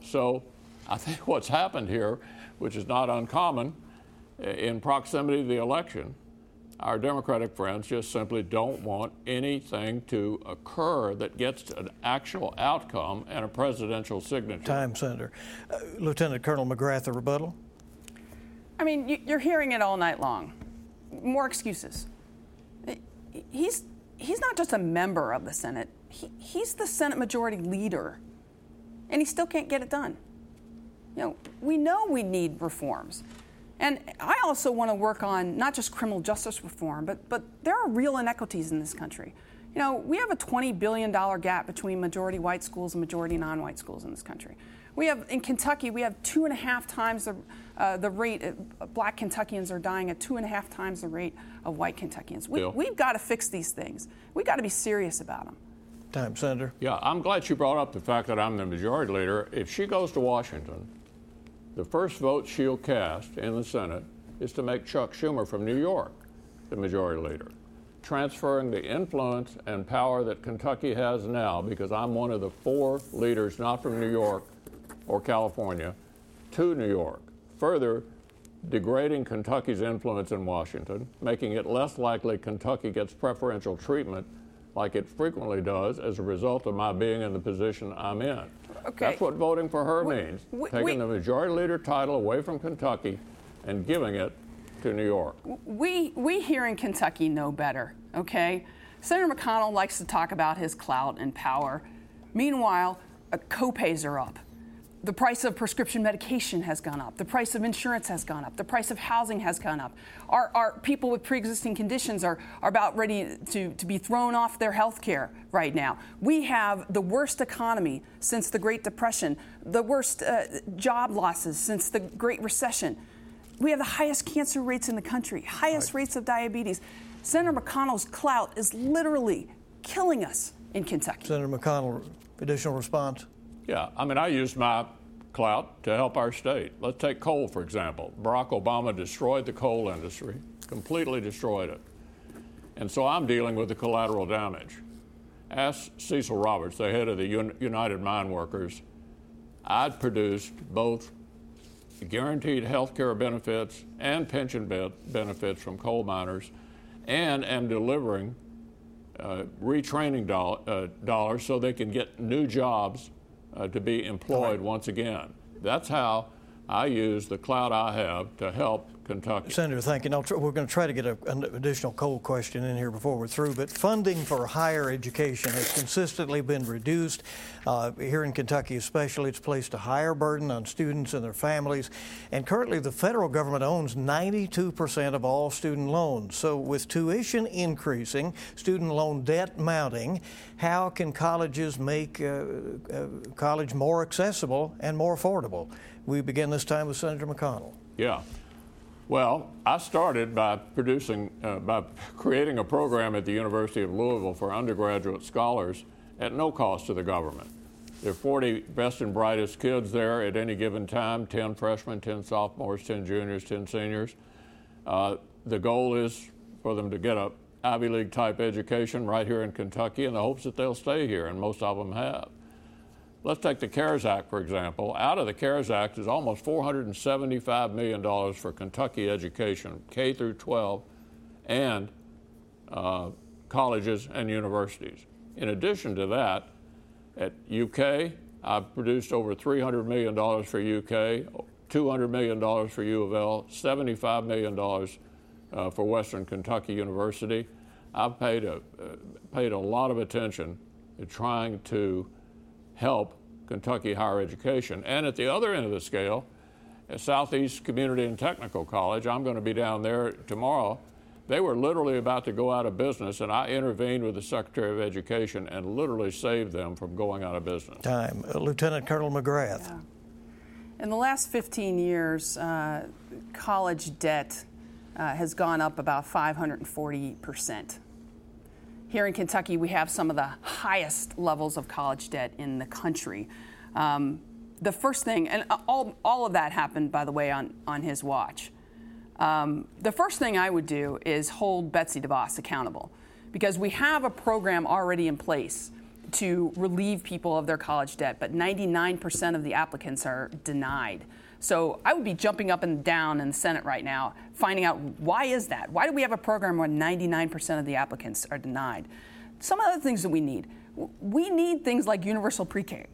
So I think <laughs> what's happened here, which is not uncommon in proximity to the election, our Democratic friends just simply don't want anything to occur that gets an actual outcome and a presidential signature.
Time, Senator. Uh, Lieutenant Colonel McGrath, a rebuttal?
I mean, you're hearing it all night long. More excuses. He's he's not just a member of the Senate, he, he's the Senate Majority Leader, and he still can't get it done. You know, we know we need reforms. And I also want to work on not just criminal justice reform, but, but there are real inequities in this country. You know, we have a $20 billion gap between majority white schools and majority non white schools in this country. We have, in Kentucky, we have two and a half times the, uh, the rate, uh, black Kentuckians are dying at two and a half times the rate of white Kentuckians. We, we've got to fix these things. We've got to be serious about them.
Time, Senator.
Yeah, I'm glad she brought up the fact that I'm the majority leader. If she goes to Washington, the first vote she'll cast in the Senate is to make Chuck Schumer from New York the majority leader, transferring the influence and power that Kentucky has now, because I'm one of the four leaders not from New York or California, to New York. Further, degrading Kentucky's influence in Washington, making it less likely Kentucky gets preferential treatment like it frequently does as a result of my being in the position I'm in.
Okay.
That's what voting for her
We-
means.
we-
taking
we-
the majority leader title away from Kentucky and giving it to New York.
we we here in Kentucky know better, okay? Senator McConnell likes to talk about his clout and power. Meanwhile, uh, copays are up. The price of prescription medication has gone up. The price of insurance has gone up. The price of housing has gone up. Our, our people with pre-existing conditions are, are about ready to, to be thrown off their health care right now. We have the worst economy since the Great Depression, the worst uh, job losses since the Great Recession. We have the highest cancer rates in the country, highest rates of diabetes. Senator McConnell's clout is literally killing us in Kentucky.
Senator McConnell, additional response?
Yeah, I mean, I used my clout to help our state. Let's take coal, for example. Barack Obama destroyed the coal industry, completely destroyed it. And so I'm dealing with the collateral damage. Ask Cecil Roberts, the head of the Un- United Mine Workers, I'd produced both guaranteed health care benefits and pension be- benefits from coal miners and am delivering uh, retraining doll- uh, dollars so they can get new jobs uh, to be employed once again. That's how I use the cloud I have to help Kentucky.
Senator, thank you. Now, we're going to try to get a, an additional cold question in here before we're through, but funding for higher education has consistently been reduced. Uh, here in Kentucky, especially, it's placed a higher burden on students and their families. And currently, the federal government owns 92% of all student loans. So, with tuition increasing, student loan debt mounting, how can colleges make uh, uh, college more accessible and more affordable? We begin this time with Senator McConnell.
Yeah. Well, I started by producing, uh, by creating a program at the University of Louisville for undergraduate scholars at no cost to the government. There are 40 best and brightest kids there at any given time 10 freshmen, 10 sophomores, 10 juniors, 10 seniors. Uh, the goal is for them to get a Ivy League type education right here in Kentucky in the hopes that they'll stay here, and most of them have. Let's take the CARES Act, for example. Out of the CARES Act is almost $475 million for Kentucky education, K through 12, and uh, colleges and universities. In addition to that, at UK, I've produced over $300 million for UK, $200 million for U of L, $75 million uh, for Western Kentucky University. I've paid a, uh, paid a lot of attention to trying to help Kentucky higher education. And at the other end of the scale, at Southeast Community and Technical College, I'm going to be down there tomorrow. They were literally about to go out of business, and I intervened with the Secretary of Education and literally saved them from going out of business.
Time. Uh, Lieutenant Colonel McGrath. Yeah.
In the last 15 years, uh, college debt uh, has gone up about 540 percent. Here in Kentucky, we have some of the highest levels of college debt in the country. Um, the first thing, and all, all of that happened, by the way, on, on his watch. Um, the first thing I would do is hold Betsy DeVos accountable because we have a program already in place to relieve people of their college debt, but 99% of the applicants are denied. So I would be jumping up and down in the Senate right now, finding out why is that? Why do we have a program where 99% of the applicants are denied? Some other things that we need. We need things like universal pre-K.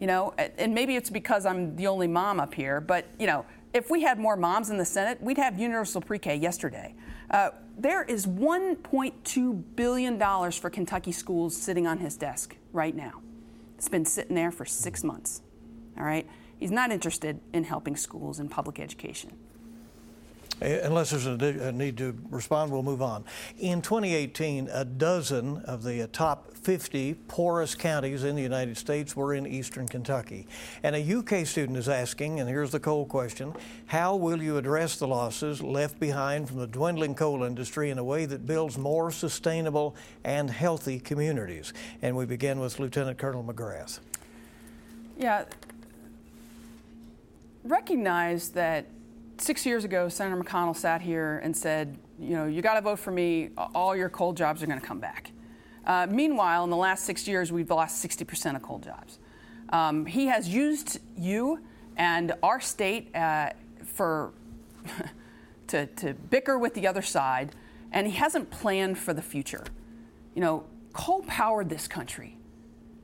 You know, and maybe it's because I'm the only mom up here, but you know, if we had more moms in the Senate, we'd have universal pre-K yesterday. Uh, there is 1.2 billion dollars for Kentucky schools sitting on his desk right now. It's been sitting there for six months. All right. He's not interested in helping schools and public education.
Unless there's a, a need to respond, we'll move on. In 2018, a dozen of the uh, top 50 poorest counties in the United States were in eastern Kentucky. And a UK student is asking, and here's the coal question how will you address the losses left behind from the dwindling coal industry in a way that builds more sustainable and healthy communities? And we begin with Lieutenant Colonel McGrath.
Yeah. Recognize that six years ago, Senator McConnell sat here and said, you know, you got to vote for me, all your coal jobs are going to come back. Uh, meanwhile, in the last six years, we've lost 60% of coal jobs. Um, he has used you and our state uh, for <laughs> to, to bicker with the other side, and he hasn't planned for the future. You know, coal powered this country.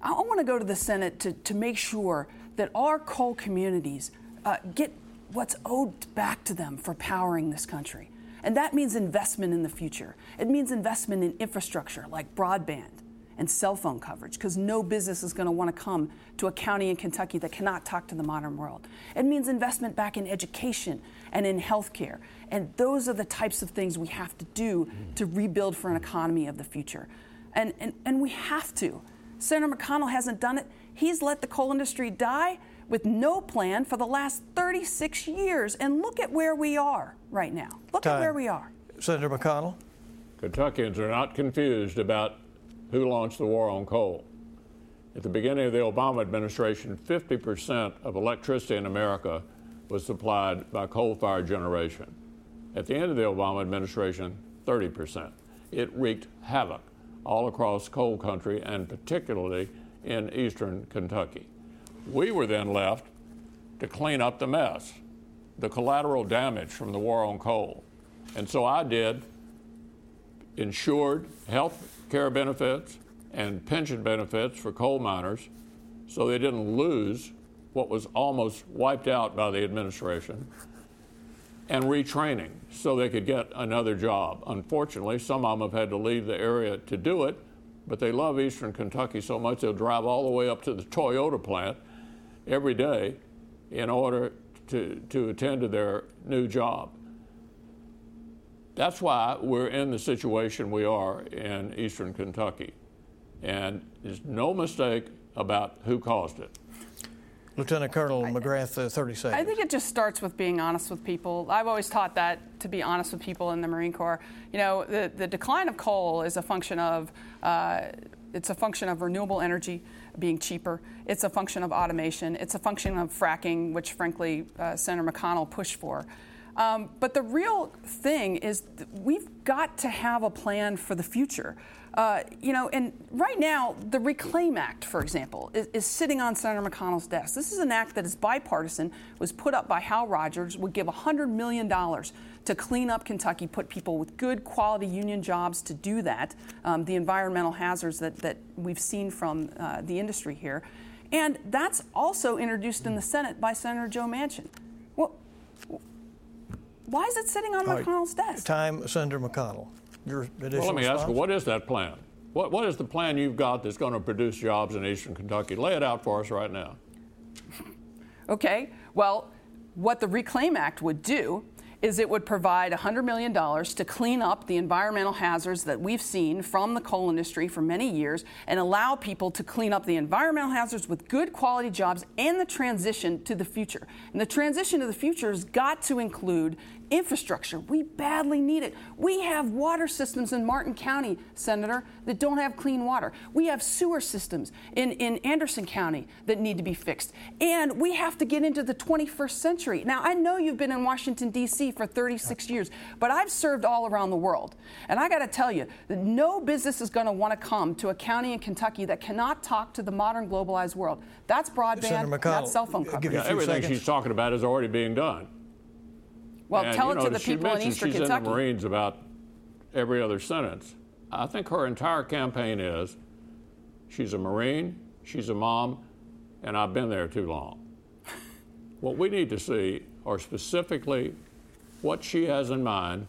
I, want to go to the Senate to, to make sure that our coal communities uh, get what's owed back to them for powering this country. And that means investment in the future. It means investment in infrastructure like broadband and cell phone coverage, because no business is going to want to come to a county in Kentucky that cannot talk to the modern world. It means investment back in education and in healthcare. And those are the types of things we have to do to rebuild for an economy of the future. And, and, and we have to. Senator McConnell hasn't done it. He's let the coal industry die with no plan for the last 36 years. And look at where we are right now. Look
Time.
at where we are.
Senator McConnell?
Kentuckians are not confused about who launched the war on coal. At the beginning of the Obama administration, 50% of electricity in America was supplied by coal fired generation. At the end of the Obama administration, 30%. It wreaked havoc all across coal country and particularly in eastern Kentucky. We were then left to clean up the mess, the collateral damage from the war on coal. And so I did insured health care benefits and pension benefits for coal miners so they didn't lose what was almost wiped out by the administration and retraining so they could get another job. Unfortunately, some of them have had to leave the area to do it, but they love Eastern Kentucky so much they'll drive all the way up to the Toyota plant every day in order to, to attend to their new job. That's why we're in the situation we are in Eastern Kentucky. And there's no mistake about who caused it.
Lieutenant Colonel McGrath, uh, 30 seconds.
I think it just starts with being honest with people. I've always taught that to be honest with people in the Marine Corps. You know, the, the decline of coal is a function of uh, it's a function of renewable energy being cheaper. It's a function of automation. It's a function of fracking, which frankly uh, Senator McConnell pushed for. Um, but the real thing is we've got to have a plan for the future. Uh, you know, and right now, the Reclaim Act, for example, is, is, sitting on Senator McConnell's desk. This is an act that is bipartisan, was put up by Hal Rogers, would give $100 million to clean up Kentucky, put people with good quality union jobs to do that, um, the environmental hazards that, that we've seen from uh, the industry here. And that's also introduced in the Senate by Senator Joe Manchin. Well, why is it sitting on McConnell's desk?
Time, Senator McConnell. Your additional
well, let me
response?
ask you, what is that plan? What, what is the plan you've got that's going to produce jobs in Eastern Kentucky? Lay it out for us right now. <laughs>
Okay. Well, what the Reclaim Act would do is it would provide $100 million to clean up the environmental hazards that we've seen from the coal industry for many years and allow people to clean up the environmental hazards with good quality jobs and the transition to the future. And the transition to the future has got to include infrastructure. We badly need it. We have water systems in Martin County, Senator, that don't have clean water. We have sewer systems in, in Anderson County that need to be fixed. And we have to get into the 21st century. Now, I know you've been in Washington, D.C. for 36 years, but I've served all around the world. And I got to tell you that no business is going to want to come to a county in Kentucky that cannot talk to the modern globalized world. That's broadband, that's cell phone coverage.
Yeah, everything
seconds.
she's talking about is already being done.
Well,
and,
tell
you
it to the people in
mentions
Eastern
she's
Kentucky.
in the Marines about every other sentence. I think her entire campaign is she's a Marine, she's a mom, and I've been there too long. <laughs> what we need to see are specifically what she has in mind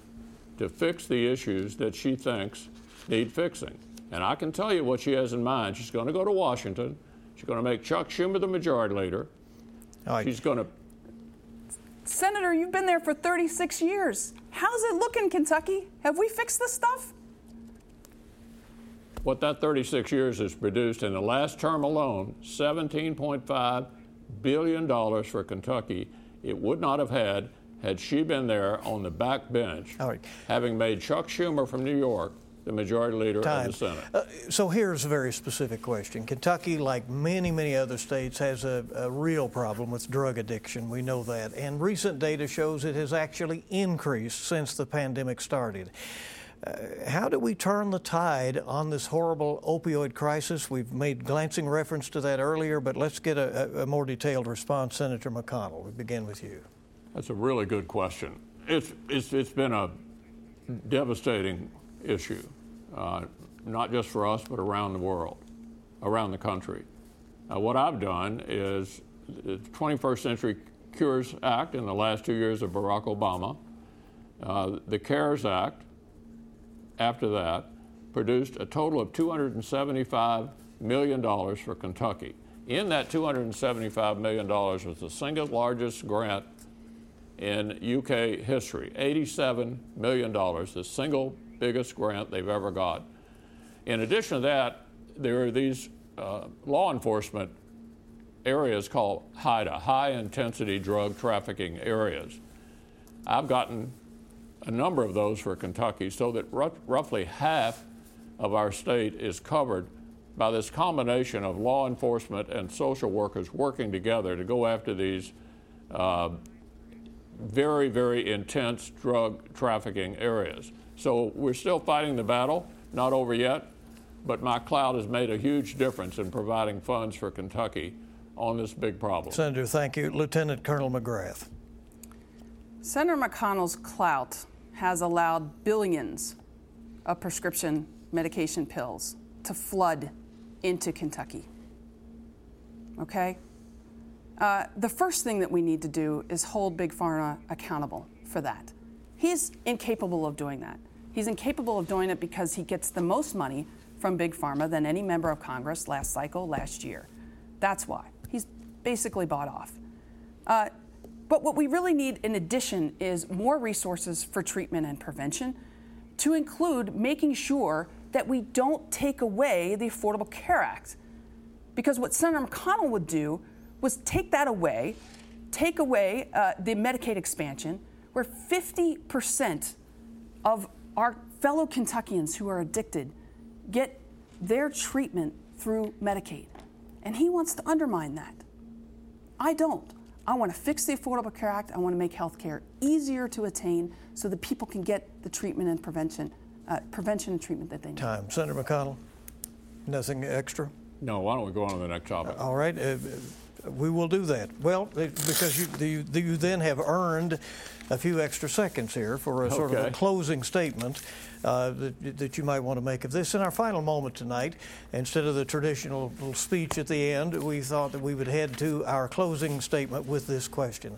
to fix the issues that she thinks need fixing. And I can tell you what she has in mind. She's going to go to Washington. She's going to make Chuck Schumer the majority leader.
All right.
She's going to
Senator, you've been there for 36 years. How's it looking, Kentucky? Have we fixed this stuff?
what that 36 years has produced in the last term alone $17.5 billion for Kentucky. It would not have had had she been there on the back bench,
All right.
having made Chuck Schumer from New York the majority leader
Time.
of the Senate.
Uh, so here's a very specific question. Kentucky, like many, many other states, has a, a, real problem with drug addiction. We know that. And recent data shows it has actually increased since the pandemic started. Uh, how do we turn the tide on this horrible opioid crisis? We've made glancing reference to that earlier, but let's get a, a more detailed response. Senator McConnell, we begin with you.
That's a really good question. it's, it's, it's been a devastating issue, uh, not just for us, but around the world, around the country. Uh, what I've done is the 21st Century Cures Act in the last two years of Barack Obama, uh, the CARES Act after that, produced a total of $275 million for Kentucky. In that $275 million was the single largest grant in UK history $87 million, the single biggest grant they've ever got. In addition to that, there are these uh, law enforcement areas called HIDTA, high intensity drug trafficking areas. I've gotten a number of those for Kentucky so that r- roughly half of our state is covered by this combination of law enforcement and social workers working together to go after these uh, very, very intense drug trafficking areas. So we're still fighting the battle, not over yet, but my cloud has made a huge difference in providing funds for Kentucky on this big problem.
Senator, thank you. Lieutenant Colonel McGrath.
Senator McConnell's clout has allowed billions of prescription medication pills to flood into Kentucky. Okay? Uh, the first thing that we need to do is hold Big Pharma accountable for that. He's incapable of doing that. He's incapable of doing it because he gets the most money from Big Pharma than any member of Congress last cycle, last year. That's why. He's basically bought off. Uh, but what we really need in addition is more resources for treatment and prevention, to include making sure that we don't take away the Affordable Care Act. Because what Senator McConnell would do was take that away, take away uh, the Medicaid expansion, where 50% of our fellow Kentuckians who are addicted get their treatment through Medicaid. And he wants to undermine that. I don't. I want to fix the Affordable Care Act. I want to make health care easier to attain so that people can get the treatment and prevention, uh, prevention and treatment that they need.
Time. Senator McConnell, nothing extra?
No, why don't we go on to the next topic?
All right. Uh, we will do that. Well, because you, you, you then have earned a few extra seconds here for a sort of a closing statement uh, that, that you might want to make of this. In our final moment tonight, instead of the traditional little speech at the end, we thought that we would head to our closing statement with this question.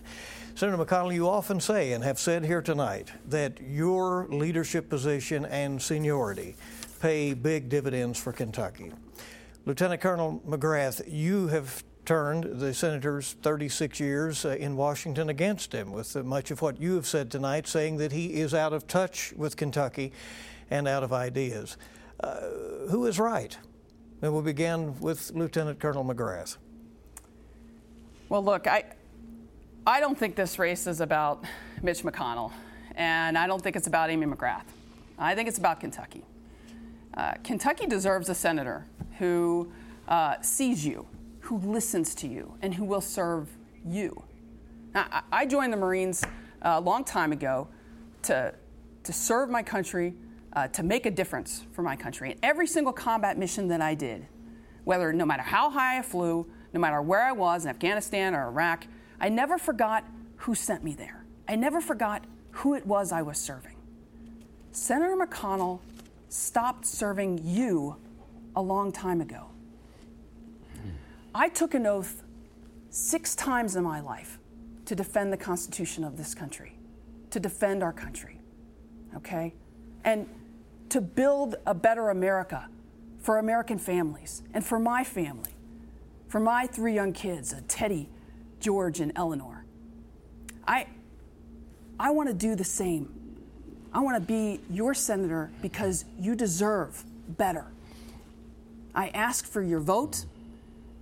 Senator McConnell, you often say and have said here tonight that your leadership position and seniority pay big dividends for Kentucky. Lieutenant Colonel McGrath, you have turned the senator's 36 years uh, in Washington against him with much of what you have said tonight, saying that he is out of touch with Kentucky and out of ideas. Uh, who is right? And we'll begin with Lieutenant Colonel McGrath.
Well, look, I, I don't think this race is about Mitch McConnell, and I don't think it's about Amy McGrath. I think it's about Kentucky. Uh, Kentucky deserves a senator who uh, sees you who listens to you and who will serve you. Now, I joined the Marines a long time ago to, to serve my country, uh, to make a difference for my country. And every single combat mission that I did, whether no matter how high I flew, no matter where I was in Afghanistan or Iraq, I never forgot who sent me there. I never forgot who it was I was serving. Senator McConnell stopped serving you a long time ago. I took an oath six times in my life to defend the Constitution of this country, to defend our country, okay? And to build a better America for American families and for my family, for my three young kids, uh, Teddy, George, and Eleanor. I, I want to do the same. I want to be your senator because you deserve better. I ask for your vote.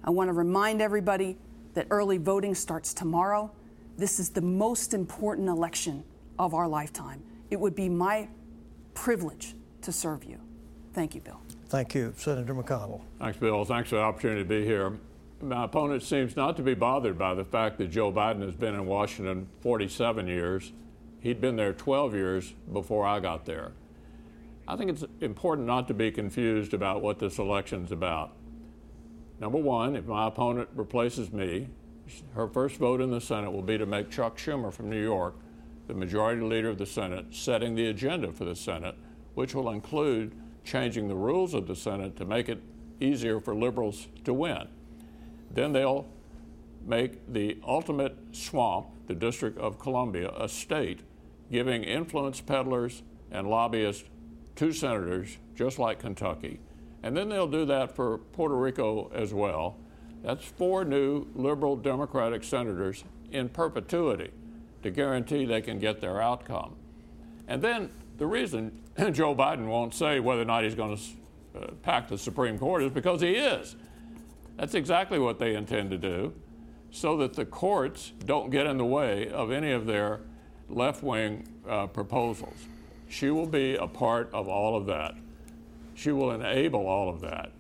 I want to remind everybody that early voting starts tomorrow. This is the most important election of our lifetime. It would be my privilege to serve you. Thank you, Bill.
Thank you, Senator McConnell.
Thanks, Bill. Thanks for the opportunity to be here. My opponent seems not to be bothered by the fact that Joe Biden has been in Washington 47 years. He'd been there 12 years before I got there. I think it's important not to be confused about what this election's about. Number one, if my opponent replaces me, her first vote in the Senate will be to make Chuck Schumer from New York the majority leader of the Senate, setting the agenda for the Senate, which will include changing the rules of the Senate to make it easier for liberals to win. Then they'll make the ultimate swamp, the District of Columbia, a state, giving influence peddlers and lobbyists two senators, just like Kentucky. And then they'll do that for Puerto Rico as well. That's four new liberal Democratic senators in perpetuity to guarantee they can get their outcome. And then the reason <clears throat> Joe Biden won't say whether or not he's going to uh, pack the Supreme Court is because he is. That's exactly what they intend to do, so that the courts don't get in the way of any of their left wing uh, proposals. She will be a part of all of that. She will enable all of that.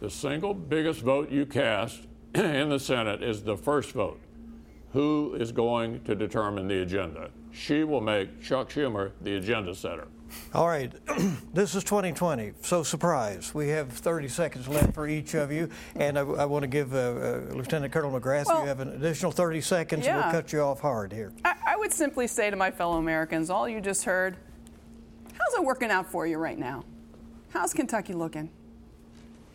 The single biggest vote you cast <clears throat> in the Senate is the first vote. Who is going to determine the agenda? She will make Chuck Schumer the agenda setter.
All right, <clears throat> this is 2020, so surprise. We have 30 seconds left for each of you, and I, I want to give uh, uh, Lieutenant Colonel McGrath, well, you have an additional 30 seconds, yeah. we'll cut you off hard here.
I, I would simply say to my fellow Americans, all you just heard, how's it working out for you right now? How's Kentucky looking?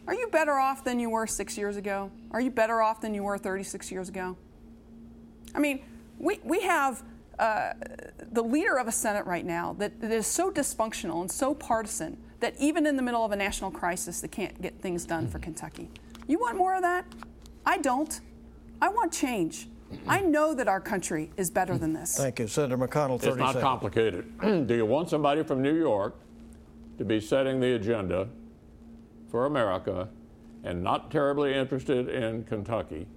Are you better off than you were six years ago? Are you better off than you were 36 years ago? I mean, we, we have uh, the leader of a Senate right now that, that is so dysfunctional and so partisan that even in the middle of a national crisis, they can't get things done for mm-hmm. Kentucky. You want more of that? I don't. I want change. I mm-hmm. know that our country is better mm-hmm. than this.
Thank you. Senator McConnell,
It's not
seconds.
complicated. <clears throat> Do you want somebody from New York to be setting the agenda for America and not terribly interested in Kentucky?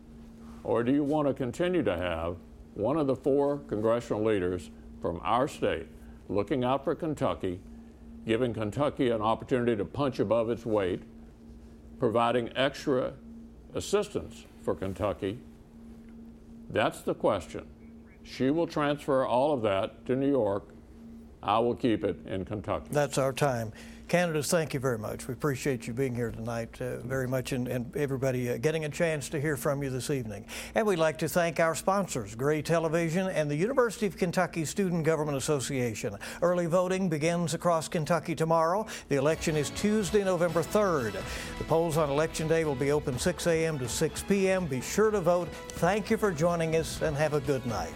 Or do you want to continue to have one of the four congressional leaders from our state looking out for Kentucky, giving Kentucky an opportunity to punch above its weight, providing extra assistance for Kentucky. That's the question. She will transfer all of that to New York. I will keep it in Kentucky.
That's our time. Candidates, thank you very much. We appreciate you being here tonight uh, very much and, and everybody uh, getting a chance to hear from you this evening. And we'd like to thank our sponsors, Gray Television and the University of Kentucky Student Government Association. Early voting begins across Kentucky tomorrow. The election is Tuesday, November 3rd. The polls on Election Day will be open 6 a.m. to 6 p.m. Be sure to vote. Thank you for joining us and have a good night.